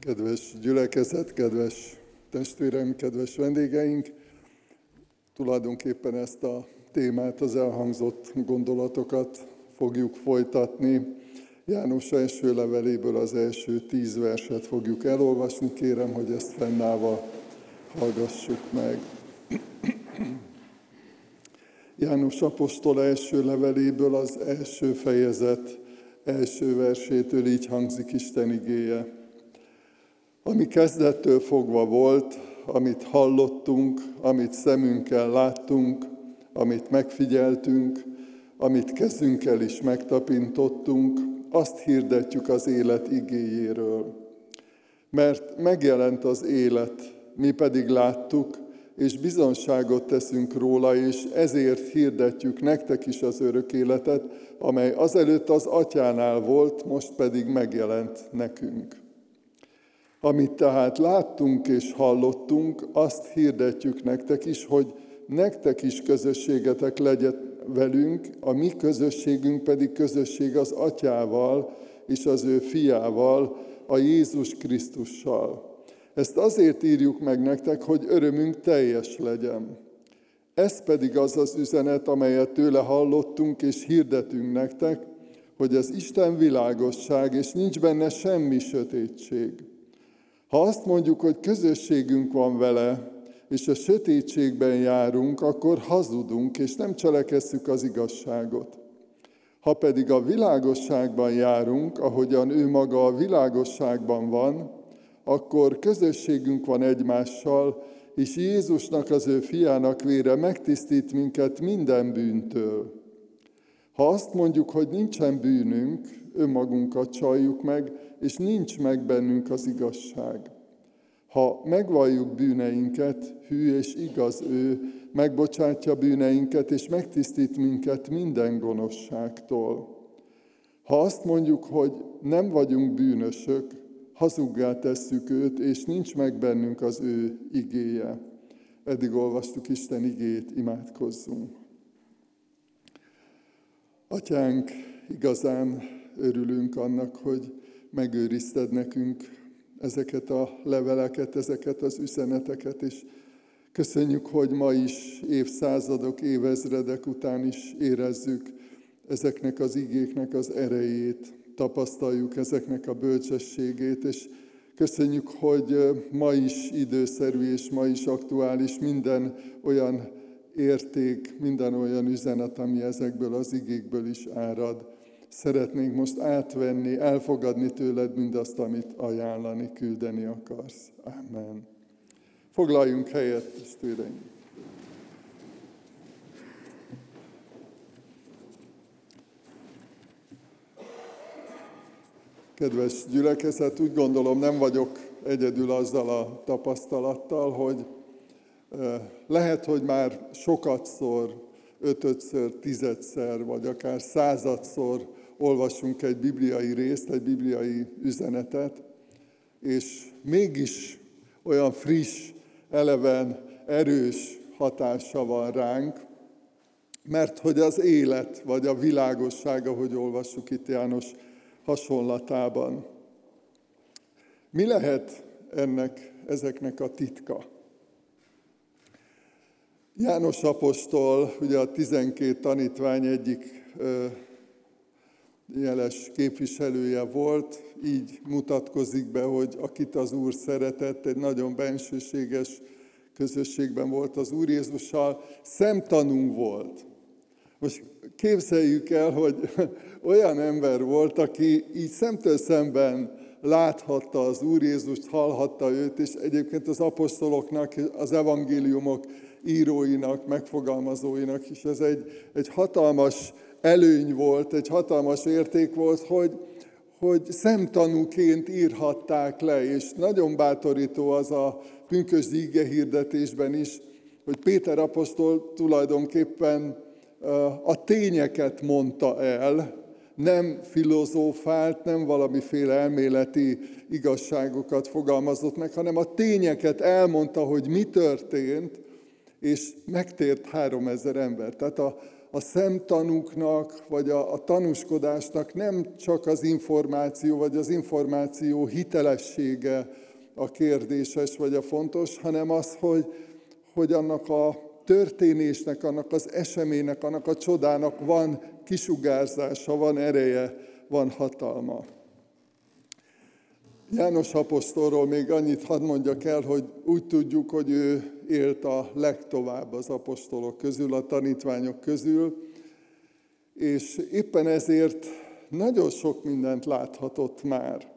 Kedves gyülekezet, kedves testvéreim, kedves vendégeink! Tulajdonképpen ezt a témát, az elhangzott gondolatokat fogjuk folytatni. János első leveléből az első tíz verset fogjuk elolvasni. Kérem, hogy ezt fennállva hallgassuk meg. János apostol első leveléből az első fejezet első versétől így hangzik Isten igéje. Ami kezdettől fogva volt, amit hallottunk, amit szemünkkel láttunk, amit megfigyeltünk, amit kezünkkel is megtapintottunk, azt hirdetjük az élet igéjéről. Mert megjelent az élet, mi pedig láttuk, és bizonságot teszünk róla, és ezért hirdetjük nektek is az örök életet, amely azelőtt az atyánál volt, most pedig megjelent nekünk. Amit tehát láttunk és hallottunk, azt hirdetjük nektek is, hogy nektek is közösségetek legyen velünk, a mi közösségünk pedig közösség az atyával és az ő fiával, a Jézus Krisztussal. Ezt azért írjuk meg nektek, hogy örömünk teljes legyen. Ez pedig az az üzenet, amelyet tőle hallottunk és hirdetünk nektek, hogy az Isten világosság, és nincs benne semmi sötétség. Ha azt mondjuk, hogy közösségünk van vele, és a sötétségben járunk, akkor hazudunk, és nem cselekesszük az igazságot. Ha pedig a világosságban járunk, ahogyan ő maga a világosságban van, akkor közösségünk van egymással, és Jézusnak, az ő fiának vére megtisztít minket minden bűntől. Ha azt mondjuk, hogy nincsen bűnünk, önmagunkat csaljuk meg, és nincs meg bennünk az igazság. Ha megvalljuk bűneinket, hű és igaz ő, megbocsátja bűneinket, és megtisztít minket minden gonoszságtól. Ha azt mondjuk, hogy nem vagyunk bűnösök, hazuggá tesszük őt, és nincs meg bennünk az ő igéje. Eddig olvastuk Isten igét, imádkozzunk. Atyánk, igazán örülünk annak, hogy megőrizted nekünk ezeket a leveleket, ezeket az üzeneteket, és köszönjük, hogy ma is évszázadok, évezredek után is érezzük ezeknek az igéknek az erejét, tapasztaljuk ezeknek a bölcsességét, és köszönjük, hogy ma is időszerű és ma is aktuális minden olyan érték, minden olyan üzenet, ami ezekből az igékből is árad. Szeretnénk most átvenni, elfogadni tőled mindazt, amit ajánlani, küldeni akarsz. Amen. Foglaljunk helyet, testvéreink. Kedves gyülekezet, úgy gondolom nem vagyok egyedül azzal a tapasztalattal, hogy lehet, hogy már sokatszor, ötödször, tizedszer, vagy akár századszor olvasunk egy bibliai részt, egy bibliai üzenetet, és mégis olyan friss, eleven, erős hatása van ránk, mert hogy az élet, vagy a világossága, hogy olvassuk itt János hasonlatában. Mi lehet ennek, ezeknek a titka? János apostol, ugye a 12 tanítvány egyik jeles képviselője volt, így mutatkozik be, hogy akit az Úr szeretett, egy nagyon bensőséges közösségben volt az Úr Jézussal, szemtanú volt. Most képzeljük el, hogy olyan ember volt, aki így szemtől szemben láthatta az Úr Jézust, hallhatta őt, és egyébként az apostoloknak, az evangéliumok íróinak, megfogalmazóinak is. Ez egy, egy hatalmas előny volt, egy hatalmas érték volt, hogy, hogy szemtanúként írhatták le, és nagyon bátorító az a pünkös ige hirdetésben is, hogy Péter apostol tulajdonképpen a tényeket mondta el, nem filozófált, nem valamiféle elméleti igazságokat fogalmazott meg, hanem a tényeket elmondta, hogy mi történt, és megtért három ezer ember. Tehát a, a szemtanúknak, vagy a, a tanúskodásnak nem csak az információ, vagy az információ hitelessége a kérdéses, vagy a fontos, hanem az, hogy, hogy annak a történésnek, annak az eseménynek, annak a csodának van kisugárzása, van ereje, van hatalma. János apostolról még annyit hadd mondjak el, hogy úgy tudjuk, hogy ő élt a legtovább az apostolok közül, a tanítványok közül, és éppen ezért nagyon sok mindent láthatott már.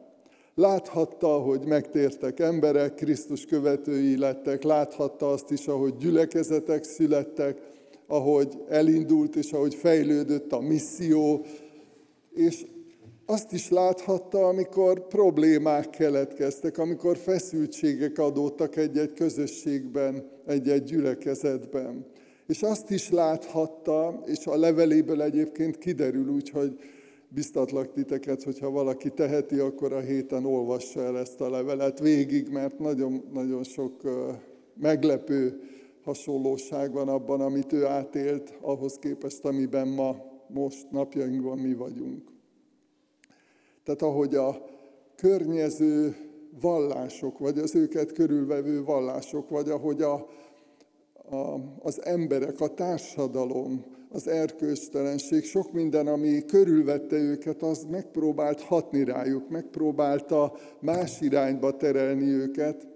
Láthatta, hogy megtértek emberek, Krisztus követői lettek, láthatta azt is, ahogy gyülekezetek születtek, ahogy elindult és ahogy fejlődött a misszió, és azt is láthatta, amikor problémák keletkeztek, amikor feszültségek adódtak egy-egy közösségben, egy-egy gyülekezetben. És azt is láthatta, és a leveléből egyébként kiderül úgy, hogy biztatlak titeket, hogyha valaki teheti, akkor a héten olvassa el ezt a levelet végig, mert nagyon, nagyon sok meglepő hasonlóság van abban, amit ő átélt, ahhoz képest, amiben ma, most napjainkban mi vagyunk. Tehát ahogy a környező vallások, vagy az őket körülvevő vallások, vagy ahogy a, a, az emberek, a társadalom, az erkőstelenség, sok minden, ami körülvette őket, az megpróbált hatni rájuk, megpróbálta más irányba terelni őket.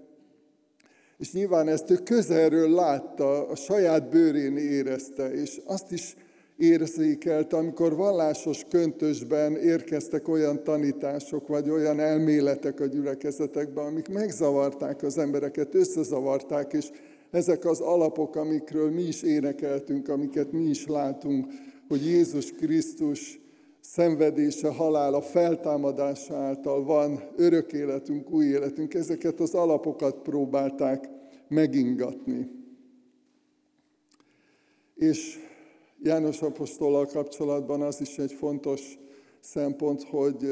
És nyilván ezt ő közelről látta, a saját bőrén érezte, és azt is érzékelte, amikor vallásos köntösben érkeztek olyan tanítások, vagy olyan elméletek a gyülekezetekben, amik megzavarták az embereket, összezavarták, és ezek az alapok, amikről mi is énekeltünk, amiket mi is látunk, hogy Jézus Krisztus szenvedése, halála, feltámadása által van örök életünk, új életünk. Ezeket az alapokat próbálták megingatni. És János apostollal kapcsolatban az is egy fontos szempont, hogy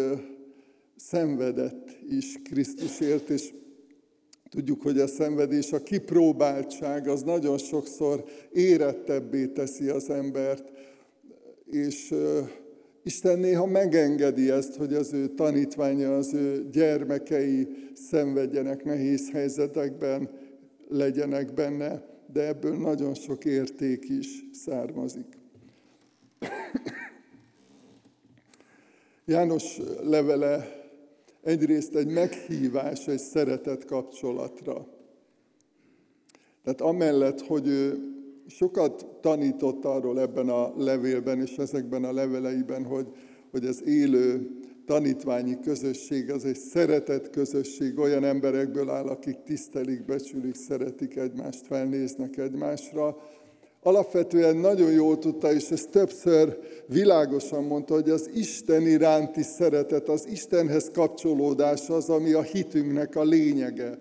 szenvedett is Krisztusért, és tudjuk, hogy a szenvedés, a kipróbáltság az nagyon sokszor érettebbé teszi az embert, és Isten néha megengedi ezt, hogy az ő tanítványa, az ő gyermekei szenvedjenek nehéz helyzetekben, legyenek benne, de ebből nagyon sok érték is származik. János levele egyrészt egy meghívás egy szeretet kapcsolatra. Tehát amellett, hogy ő sokat tanított arról ebben a levélben és ezekben a leveleiben, hogy, hogy az élő tanítványi közösség az egy szeretett közösség, olyan emberekből áll, akik tisztelik, becsülik, szeretik egymást, felnéznek egymásra, alapvetően nagyon jól tudta, és ezt többször világosan mondta, hogy az Isten iránti szeretet, az Istenhez kapcsolódás az, ami a hitünknek a lényege.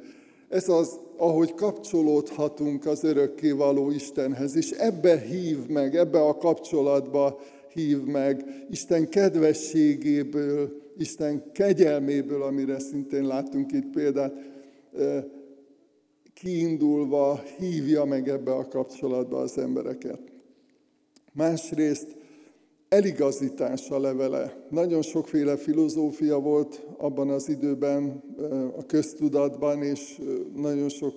Ez az, ahogy kapcsolódhatunk az örökkévaló Istenhez, és ebbe hív meg, ebbe a kapcsolatba hív meg, Isten kedvességéből, Isten kegyelméből, amire szintén láttunk itt példát, kiindulva hívja meg ebbe a kapcsolatba az embereket. Másrészt eligazítás a levele. Nagyon sokféle filozófia volt abban az időben a köztudatban, és nagyon sok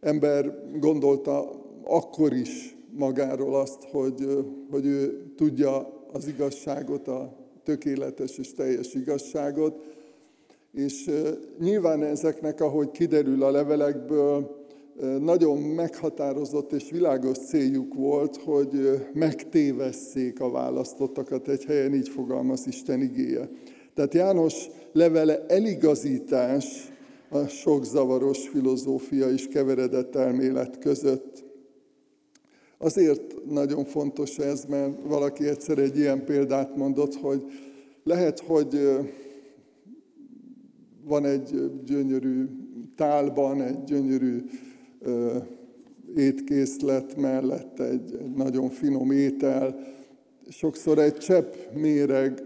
ember gondolta akkor is magáról azt, hogy, hogy ő tudja az igazságot, a tökéletes és teljes igazságot, és nyilván ezeknek, ahogy kiderül a levelekből, nagyon meghatározott és világos céljuk volt, hogy megtévesszék a választottakat, egy helyen így fogalmaz Isten igéje. Tehát János levele eligazítás a sok zavaros filozófia és keveredett elmélet között. Azért nagyon fontos ez, mert valaki egyszer egy ilyen példát mondott, hogy lehet, hogy van egy gyönyörű tálban, egy gyönyörű étkészlet mellett egy, egy nagyon finom étel. Sokszor egy csepp méreg,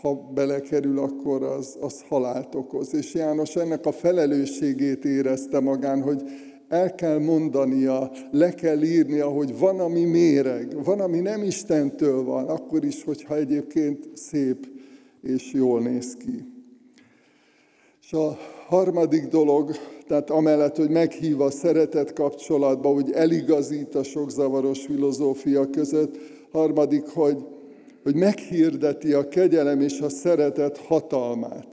ha belekerül, akkor az, az halált okoz. És János ennek a felelősségét érezte magán, hogy el kell mondania, le kell írnia, hogy van, ami méreg, van, ami nem Istentől van, akkor is, hogyha egyébként szép és jól néz ki. És a harmadik dolog, tehát amellett, hogy meghív a szeretet kapcsolatba, hogy eligazít a sok zavaros filozófia között, harmadik, hogy, hogy meghirdeti a kegyelem és a szeretet hatalmát.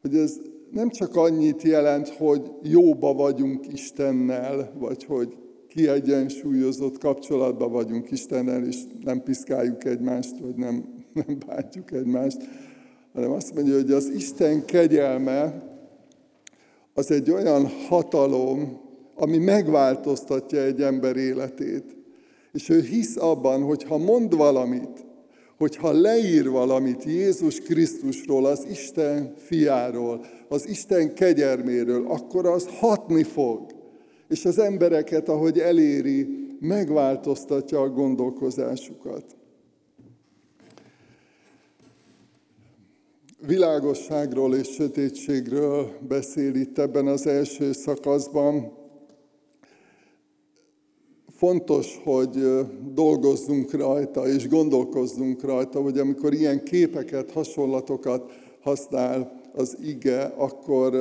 Hogy ez nem csak annyit jelent, hogy jóba vagyunk Istennel, vagy hogy kiegyensúlyozott kapcsolatban vagyunk Istennel, és nem piszkáljuk egymást, vagy nem, nem bántjuk egymást, hanem azt mondja, hogy az Isten kegyelme az egy olyan hatalom, ami megváltoztatja egy ember életét. És ő hisz abban, hogy ha mond valamit, hogyha leír valamit Jézus Krisztusról, az Isten fiáról, az Isten kegyerméről, akkor az hatni fog. És az embereket, ahogy eléri, megváltoztatja a gondolkozásukat. Világosságról és sötétségről beszél itt ebben az első szakaszban. Fontos, hogy dolgozzunk rajta, és gondolkozzunk rajta, hogy amikor ilyen képeket, hasonlatokat használ az ige, akkor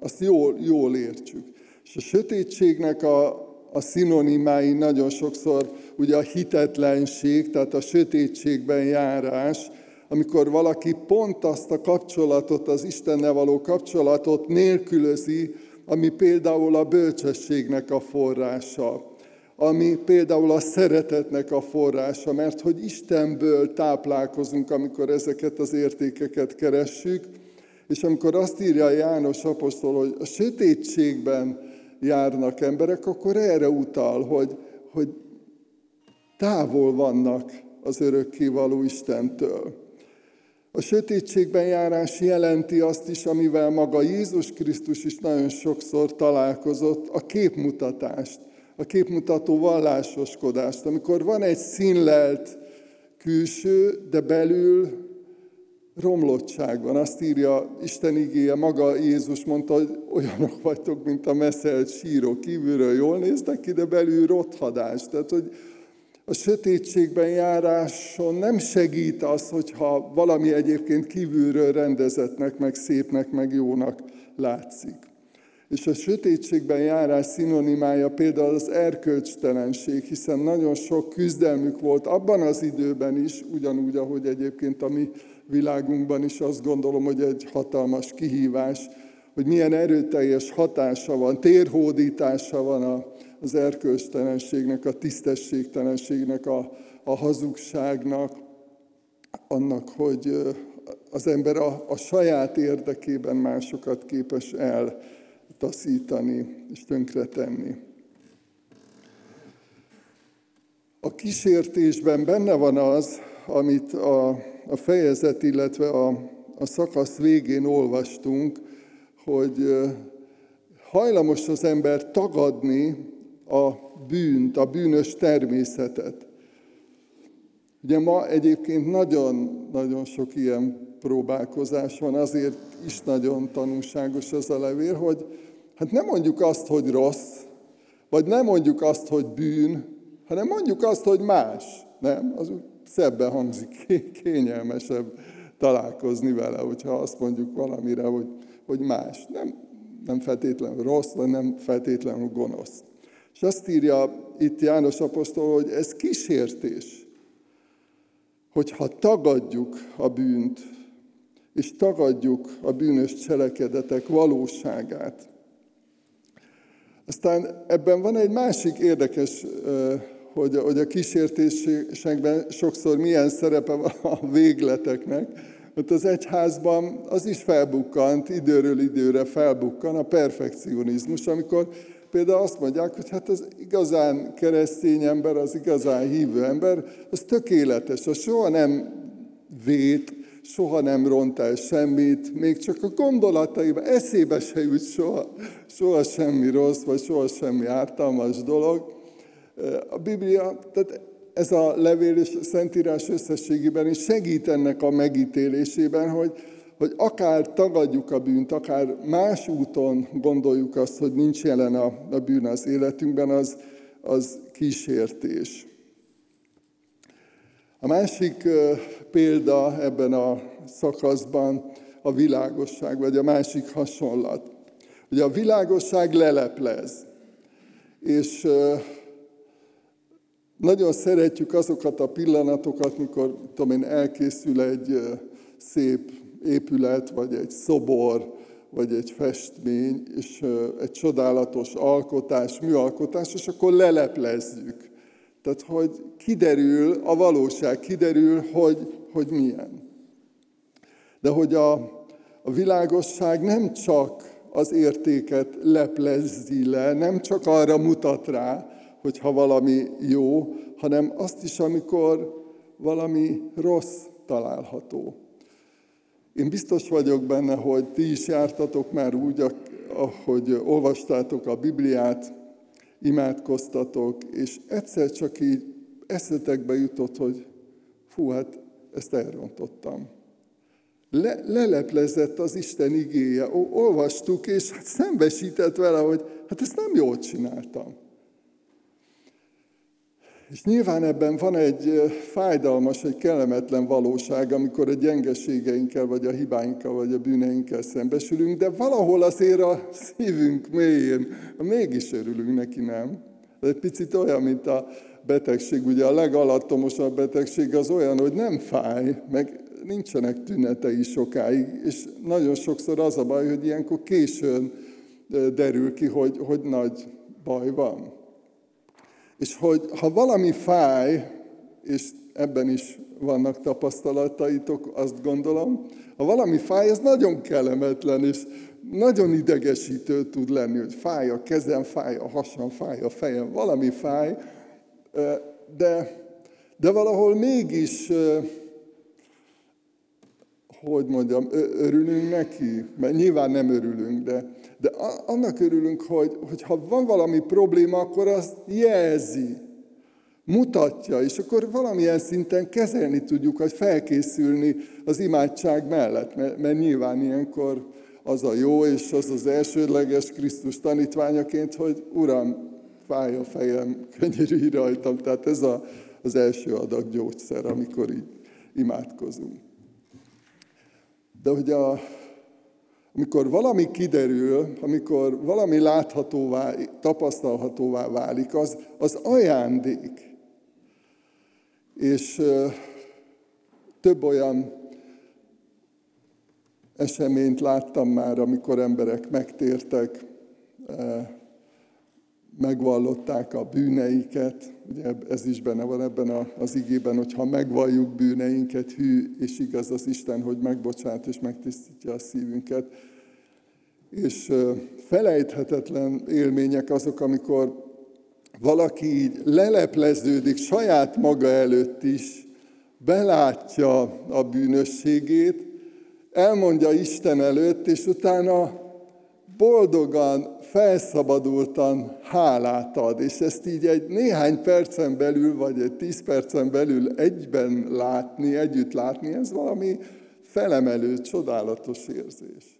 azt jól, jól értsük. És a sötétségnek a, a szinonimái nagyon sokszor ugye a hitetlenség, tehát a sötétségben járás, amikor valaki pont azt a kapcsolatot, az Istennel való kapcsolatot nélkülözi, ami például a bölcsességnek a forrása ami például a szeretetnek a forrása, mert hogy Istenből táplálkozunk, amikor ezeket az értékeket keressük, és amikor azt írja János apostol, hogy a sötétségben járnak emberek, akkor erre utal, hogy, hogy távol vannak az örökkévaló Istentől. A sötétségben járás jelenti azt is, amivel maga Jézus Krisztus is nagyon sokszor találkozott, a képmutatást a képmutató vallásoskodást, amikor van egy színlelt külső, de belül romlottság van. Azt írja Isten igéje, maga Jézus mondta, hogy olyanok vagytok, mint a messzelt síró. Kívülről jól néznek ki, de belül rothadás. Tehát, hogy a sötétségben járáson nem segít az, hogyha valami egyébként kívülről rendezetnek, meg szépnek, meg jónak látszik. És a sötétségben járás szinonimája például az erkölcstelenség, hiszen nagyon sok küzdelmük volt abban az időben is, ugyanúgy, ahogy egyébként a mi világunkban is azt gondolom, hogy egy hatalmas kihívás, hogy milyen erőteljes hatása van, térhódítása van az erkölcstelenségnek, a tisztességtelenségnek, a, a hazugságnak, annak, hogy az ember a, a saját érdekében másokat képes el taszítani és tönkretenni. A kísértésben benne van az, amit a, a fejezet, illetve a, a szakasz végén olvastunk, hogy hajlamos az ember tagadni a bűnt, a bűnös természetet. Ugye ma egyébként nagyon-nagyon sok ilyen próbálkozás van, azért is nagyon tanulságos ez a levél, hogy hát nem mondjuk azt, hogy rossz, vagy nem mondjuk azt, hogy bűn, hanem mondjuk azt, hogy más. Nem? Az úgy szebben hangzik, kényelmesebb találkozni vele, hogyha azt mondjuk valamire, hogy, hogy más. Nem, nem feltétlenül rossz, vagy nem feltétlenül gonosz. És azt írja itt János apostol, hogy ez kísértés, hogyha tagadjuk a bűnt, és tagadjuk a bűnös cselekedetek valóságát. Aztán ebben van egy másik érdekes, hogy, hogy a kísértésekben sokszor milyen szerepe van a végleteknek. Mert az egyházban az is felbukkant, időről időre felbukkan a perfekcionizmus, amikor például azt mondják, hogy hát az igazán keresztény ember, az igazán hívő ember, az tökéletes, az soha nem vét, soha nem ront el semmit, még csak a gondolataiba, eszébe se jut soha, soha semmi rossz, vagy soha semmi ártalmas dolog. A Biblia, tehát ez a levél és a Szentírás összességében is segít ennek a megítélésében, hogy, hogy akár tagadjuk a bűnt, akár más úton gondoljuk azt, hogy nincs jelen a, a bűn az életünkben, az, az kísértés. A másik példa ebben a szakaszban a világosság, vagy a másik hasonlat. Ugye a világosság leleplez, és nagyon szeretjük azokat a pillanatokat, mikor tudom én, elkészül egy szép épület, vagy egy szobor, vagy egy festmény, és egy csodálatos alkotás, műalkotás, és akkor leleplezzük. Tehát, hogy kiderül a valóság, kiderül, hogy, hogy milyen. De hogy a, a világosság nem csak az értéket leplezzi le, nem csak arra mutat rá, hogy ha valami jó, hanem azt is, amikor valami rossz található. Én biztos vagyok benne, hogy ti is jártatok már úgy, ahogy olvastátok a Bibliát, imádkoztatok, és egyszer csak így eszetekbe jutott, hogy fú, hát ezt elrontottam. Le, leleplezett az Isten igéje, olvastuk, és hát szembesített vele, hogy hát ezt nem jól csináltam. És nyilván ebben van egy fájdalmas, egy kellemetlen valóság, amikor a gyengeségeinkkel, vagy a hibáinkkal, vagy a bűneinkkel szembesülünk, de valahol azért a szívünk mélyén mégis örülünk neki, nem? Ez egy picit olyan, mint a betegség. Ugye a legalattomosabb betegség az olyan, hogy nem fáj, meg nincsenek tünetei sokáig, és nagyon sokszor az a baj, hogy ilyenkor későn derül ki, hogy, hogy nagy baj van. És hogy ha valami fáj, és ebben is vannak tapasztalataitok, azt gondolom, ha valami fáj, ez nagyon kellemetlen, és nagyon idegesítő tud lenni, hogy fáj a kezem, fáj a hasam, fáj a fejem, valami fáj, de, de valahol mégis, hogy mondjam, örülünk neki, mert nyilván nem örülünk, de, de annak örülünk, hogy, hogy ha van valami probléma, akkor azt jelzi, mutatja, és akkor valamilyen szinten kezelni tudjuk, hogy felkészülni az imádság mellett, mert, mert nyilván ilyenkor az a jó, és az az elsődleges Krisztus tanítványaként, hogy Uram, fáj a fejem, könyörülj rajtam. Tehát ez a, az első adag gyógyszer, amikor így imádkozunk. De hogy a, amikor valami kiderül, amikor valami láthatóvá, tapasztalhatóvá válik, az, az ajándék. És több olyan eseményt láttam már, amikor emberek megtértek, megvallották a bűneiket, ugye ez is benne van ebben az igében, hogy ha megvalljuk bűneinket, hű és igaz az Isten, hogy megbocsát és megtisztítja a szívünket. És felejthetetlen élmények azok, amikor valaki így lelepleződik saját maga előtt is, belátja a bűnösségét, elmondja Isten előtt, és utána boldogan, felszabadultan hálát ad, és ezt így egy néhány percen belül, vagy egy tíz percen belül egyben látni, együtt látni, ez valami felemelő, csodálatos érzés.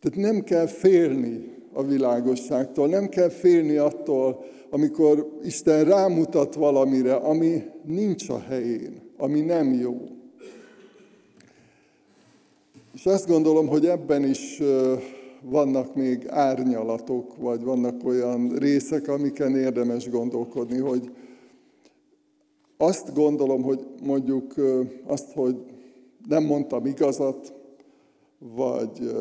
Tehát nem kell félni a világosságtól, nem kell félni attól, amikor Isten rámutat valamire, ami nincs a helyén, ami nem jó. És azt gondolom, hogy ebben is vannak még árnyalatok, vagy vannak olyan részek, amiken érdemes gondolkodni, hogy azt gondolom, hogy mondjuk azt, hogy nem mondtam igazat, vagy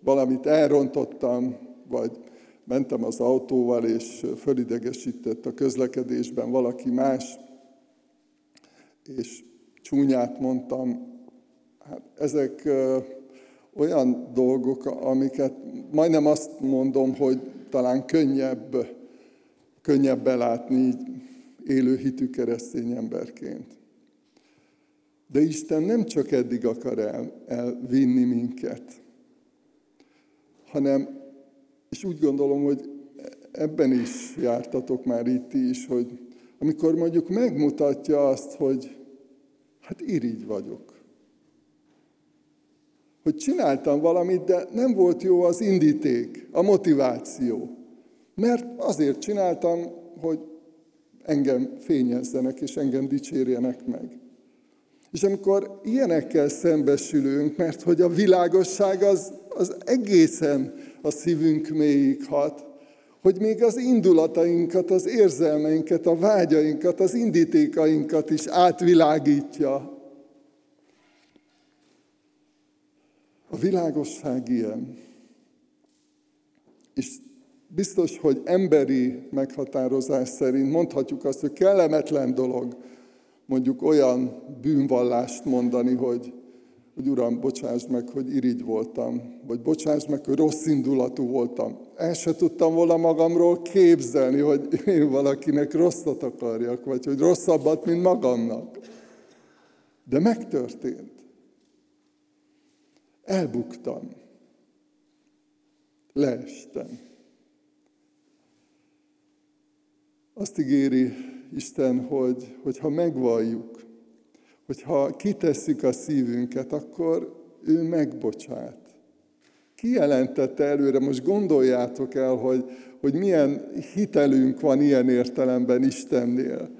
valamit elrontottam, vagy mentem az autóval, és fölidegesített a közlekedésben valaki más, és csúnyát mondtam. Hát ezek olyan dolgok, amiket majdnem azt mondom, hogy talán könnyebb, könnyebb belátni élő hitű keresztény emberként. De Isten nem csak eddig akar el, elvinni minket, hanem, és úgy gondolom, hogy ebben is jártatok már itt is, hogy amikor mondjuk megmutatja azt, hogy hát irigy vagyok, hogy csináltam valamit, de nem volt jó az indíték, a motiváció. Mert azért csináltam, hogy engem fényezzenek, és engem dicsérjenek meg. És amikor ilyenekkel szembesülünk, mert hogy a világosság az, az egészen a szívünk mélyig hat, hogy még az indulatainkat, az érzelmeinket, a vágyainkat, az indítékainkat is átvilágítja. A világosság ilyen. És biztos, hogy emberi meghatározás szerint mondhatjuk azt, hogy kellemetlen dolog mondjuk olyan bűnvallást mondani, hogy, hogy Uram, bocsáss meg, hogy irigy voltam, vagy bocsáss meg, hogy rossz indulatú voltam. El se tudtam volna magamról képzelni, hogy én valakinek rosszat akarjak, vagy hogy rosszabbat, mint magamnak. De megtörtént. Elbuktam. Leestem. Azt ígéri Isten, hogy, hogy ha megvalljuk, hogyha kitesszük a szívünket, akkor ő megbocsát. Kijelentette előre, most gondoljátok el, hogy, hogy milyen hitelünk van ilyen értelemben Istennél.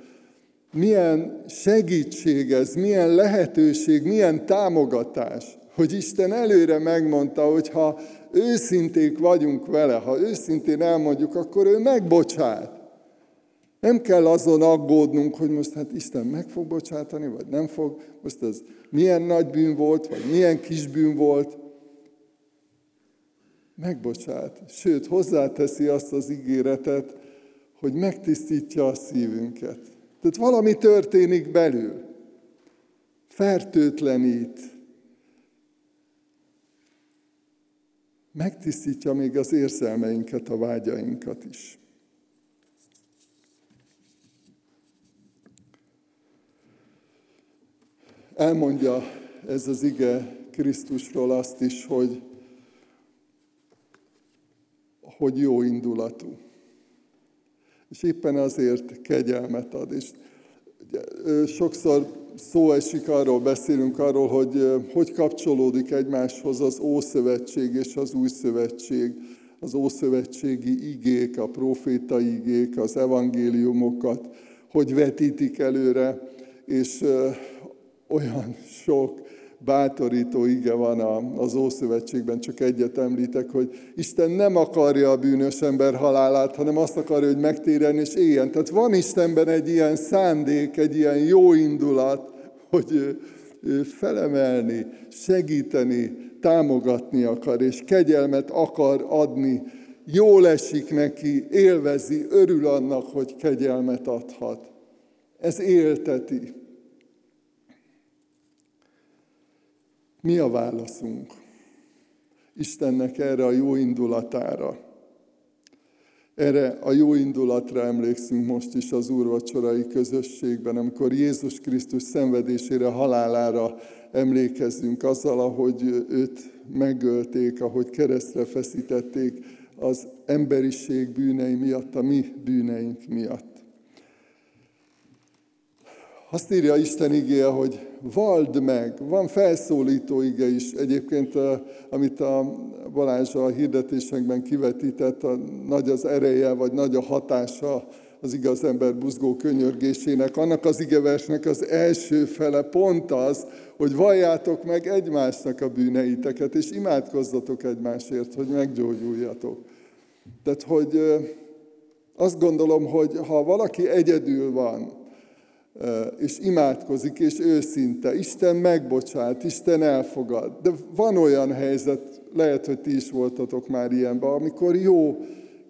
Milyen segítség ez, milyen lehetőség, milyen támogatás, hogy Isten előre megmondta, hogy ha őszinték vagyunk vele, ha őszintén elmondjuk, akkor ő megbocsát. Nem kell azon aggódnunk, hogy most hát Isten meg fog bocsátani, vagy nem fog. Most ez milyen nagy bűn volt, vagy milyen kis bűn volt. Megbocsát. Sőt, hozzáteszi azt az ígéretet, hogy megtisztítja a szívünket. Tehát valami történik belül. Fertőtlenít. Megtisztítja még az érzelmeinket, a vágyainkat is. elmondja ez az ige Krisztusról azt is, hogy, hogy jó indulatú. És éppen azért kegyelmet ad. És sokszor szó esik arról, beszélünk arról, hogy hogy kapcsolódik egymáshoz az Ószövetség és az Új Szövetség, az Ószövetségi igék, a profétai igék, az evangéliumokat, hogy vetítik előre, és olyan sok bátorító ige van az Ószövetségben, csak egyet említek, hogy Isten nem akarja a bűnös ember halálát, hanem azt akarja, hogy megtérjen és éljen. Tehát van Istenben egy ilyen szándék, egy ilyen jó indulat, hogy felemelni, segíteni, támogatni akar, és kegyelmet akar adni. Jól esik neki, élvezi, örül annak, hogy kegyelmet adhat. Ez élteti. Mi a válaszunk Istennek erre a jó indulatára? Erre a jó indulatra emlékszünk most is az úrvacsorai közösségben, amikor Jézus Krisztus szenvedésére, halálára emlékezzünk azzal, ahogy őt megölték, ahogy keresztre feszítették az emberiség bűnei miatt, a mi bűneink miatt. Azt írja Isten igéje, hogy vald meg. Van felszólító ige is egyébként, amit a Balázs a hirdetésekben kivetített, a nagy az ereje, vagy nagy a hatása az igaz ember buzgó könyörgésének. Annak az igeversnek az első fele pont az, hogy valljátok meg egymásnak a bűneiteket, és imádkozzatok egymásért, hogy meggyógyuljatok. Tehát, hogy azt gondolom, hogy ha valaki egyedül van, és imádkozik, és őszinte. Isten megbocsát, Isten elfogad. De van olyan helyzet, lehet, hogy ti is voltatok már ilyenben, amikor jó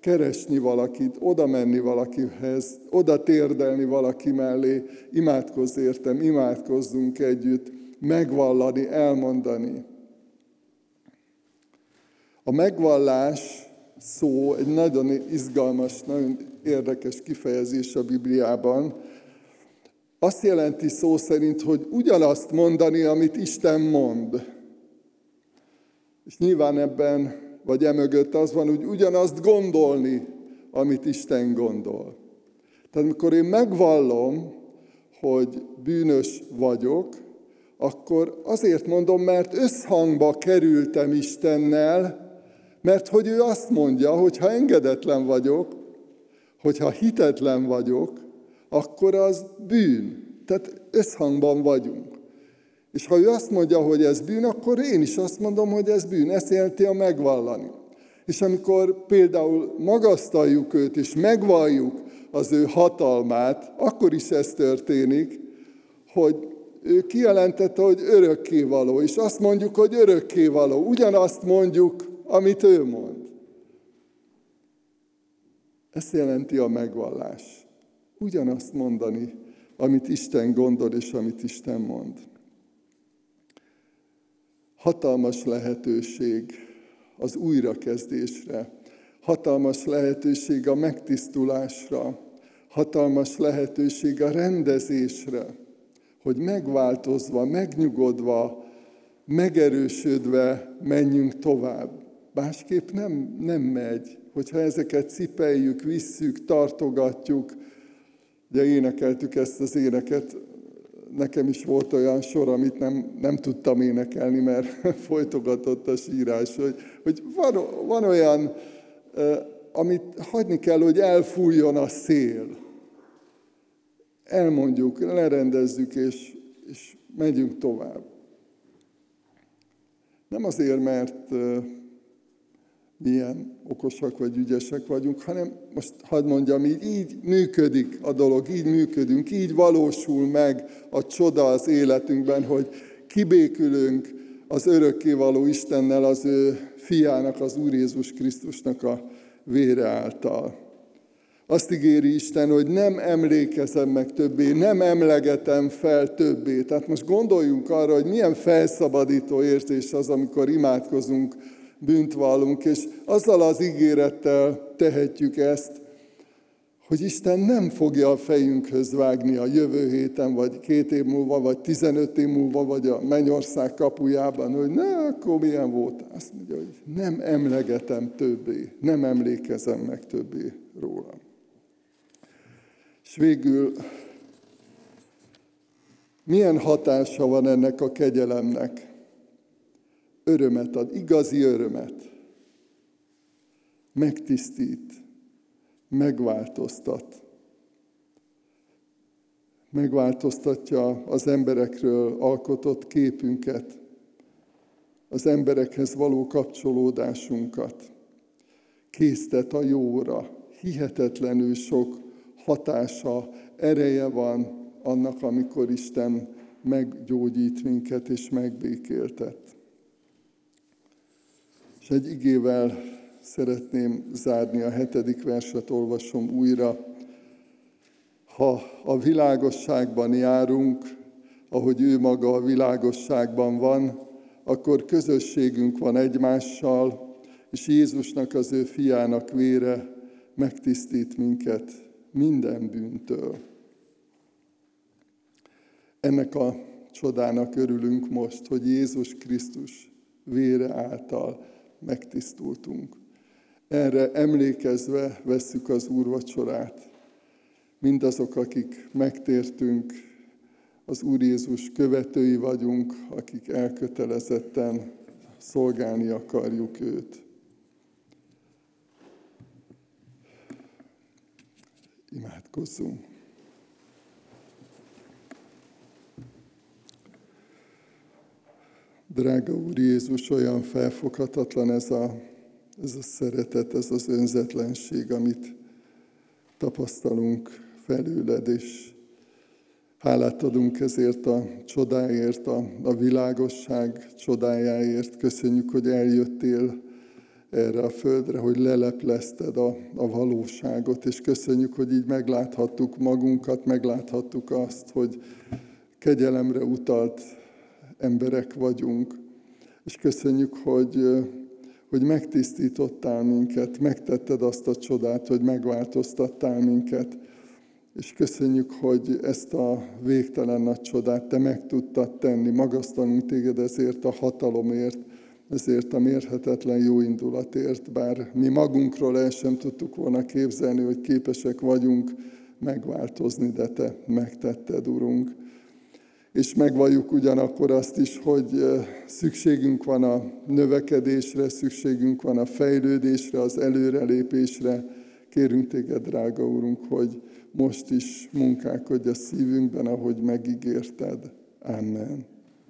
keresni valakit, oda menni valakihez, oda térdelni valaki mellé, imádkozz értem, imádkozzunk együtt, megvallani, elmondani. A megvallás szó egy nagyon izgalmas, nagyon érdekes kifejezés a Bibliában, azt jelenti szó szerint, hogy ugyanazt mondani, amit Isten mond. És nyilván ebben, vagy emögött az van, hogy ugyanazt gondolni, amit Isten gondol. Tehát amikor én megvallom, hogy bűnös vagyok, akkor azért mondom, mert összhangba kerültem Istennel, mert hogy ő azt mondja, hogy ha engedetlen vagyok, hogyha hitetlen vagyok, akkor az bűn. Tehát összhangban vagyunk. És ha ő azt mondja, hogy ez bűn, akkor én is azt mondom, hogy ez bűn. Ezt jelenti a megvallani. És amikor például magasztaljuk őt, és megvalljuk az ő hatalmát, akkor is ez történik, hogy ő kijelentette, hogy örökkévaló, és azt mondjuk, hogy örökkévaló. Ugyanazt mondjuk, amit ő mond. Ezt jelenti a megvallás. Ugyanazt mondani, amit Isten gondol, és amit Isten mond. Hatalmas lehetőség az újrakezdésre, hatalmas lehetőség a megtisztulásra, hatalmas lehetőség a rendezésre, hogy megváltozva, megnyugodva, megerősödve menjünk tovább. Másképp nem, nem megy, hogyha ezeket cipeljük, visszük, tartogatjuk. Ugye énekeltük ezt az éneket, nekem is volt olyan sor, amit nem, nem tudtam énekelni, mert folytogatott a sírás, hogy, hogy van, van olyan, amit hagyni kell, hogy elfújjon a szél. Elmondjuk, lerendezzük, és, és megyünk tovább. Nem azért, mert milyen okosak vagy ügyesek vagyunk, hanem most hadd mondjam, így, így működik a dolog, így működünk, így valósul meg a csoda az életünkben, hogy kibékülünk az örökkévaló Istennel, az ő fiának, az Úr Jézus Krisztusnak a vére által. Azt ígéri Isten, hogy nem emlékezem meg többé, nem emlegetem fel többé. Tehát most gondoljunk arra, hogy milyen felszabadító érzés az, amikor imádkozunk bűnt vallunk, és azzal az ígérettel tehetjük ezt, hogy Isten nem fogja a fejünkhöz vágni a jövő héten, vagy két év múlva, vagy tizenöt év múlva, vagy a mennyország kapujában, hogy ne, akkor milyen volt. Azt mondja, hogy nem emlegetem többé, nem emlékezem meg többé rólam. És végül milyen hatása van ennek a kegyelemnek? Örömet ad, igazi örömet. Megtisztít, megváltoztat. Megváltoztatja az emberekről alkotott képünket, az emberekhez való kapcsolódásunkat. Késztet a jóra. Hihetetlenül sok hatása, ereje van annak, amikor Isten meggyógyít minket és megbékéltet. És egy igével szeretném zárni a hetedik verset, olvasom újra. Ha a világosságban járunk, ahogy ő maga a világosságban van, akkor közösségünk van egymással, és Jézusnak, az ő fiának vére megtisztít minket minden bűntől. Ennek a csodának örülünk most, hogy Jézus Krisztus vére által megtisztultunk. Erre emlékezve vesszük az úrvacsorát. Mindazok, akik megtértünk, az Úr Jézus követői vagyunk, akik elkötelezetten szolgálni akarjuk őt. Imádkozzunk! Drága Úr Jézus, olyan felfoghatatlan ez a, ez a szeretet, ez az önzetlenség, amit tapasztalunk felőled, és hálát adunk ezért a csodáért, a, a világosság csodájáért. Köszönjük, hogy eljöttél erre a földre, hogy leleplezted a, a valóságot, és köszönjük, hogy így megláthattuk magunkat, megláthattuk azt, hogy kegyelemre utalt emberek vagyunk, és köszönjük, hogy, hogy megtisztítottál minket, megtetted azt a csodát, hogy megváltoztattál minket, és köszönjük, hogy ezt a végtelen nagy csodát te meg tudtad tenni. Magasztalunk téged ezért a hatalomért, ezért a mérhetetlen jó indulatért, bár mi magunkról el sem tudtuk volna képzelni, hogy képesek vagyunk megváltozni, de te megtetted, Urunk és megvalljuk ugyanakkor azt is, hogy szükségünk van a növekedésre, szükségünk van a fejlődésre, az előrelépésre. Kérünk téged, drága Úrunk, hogy most is munkálkodj a szívünkben, ahogy megígérted. Amen.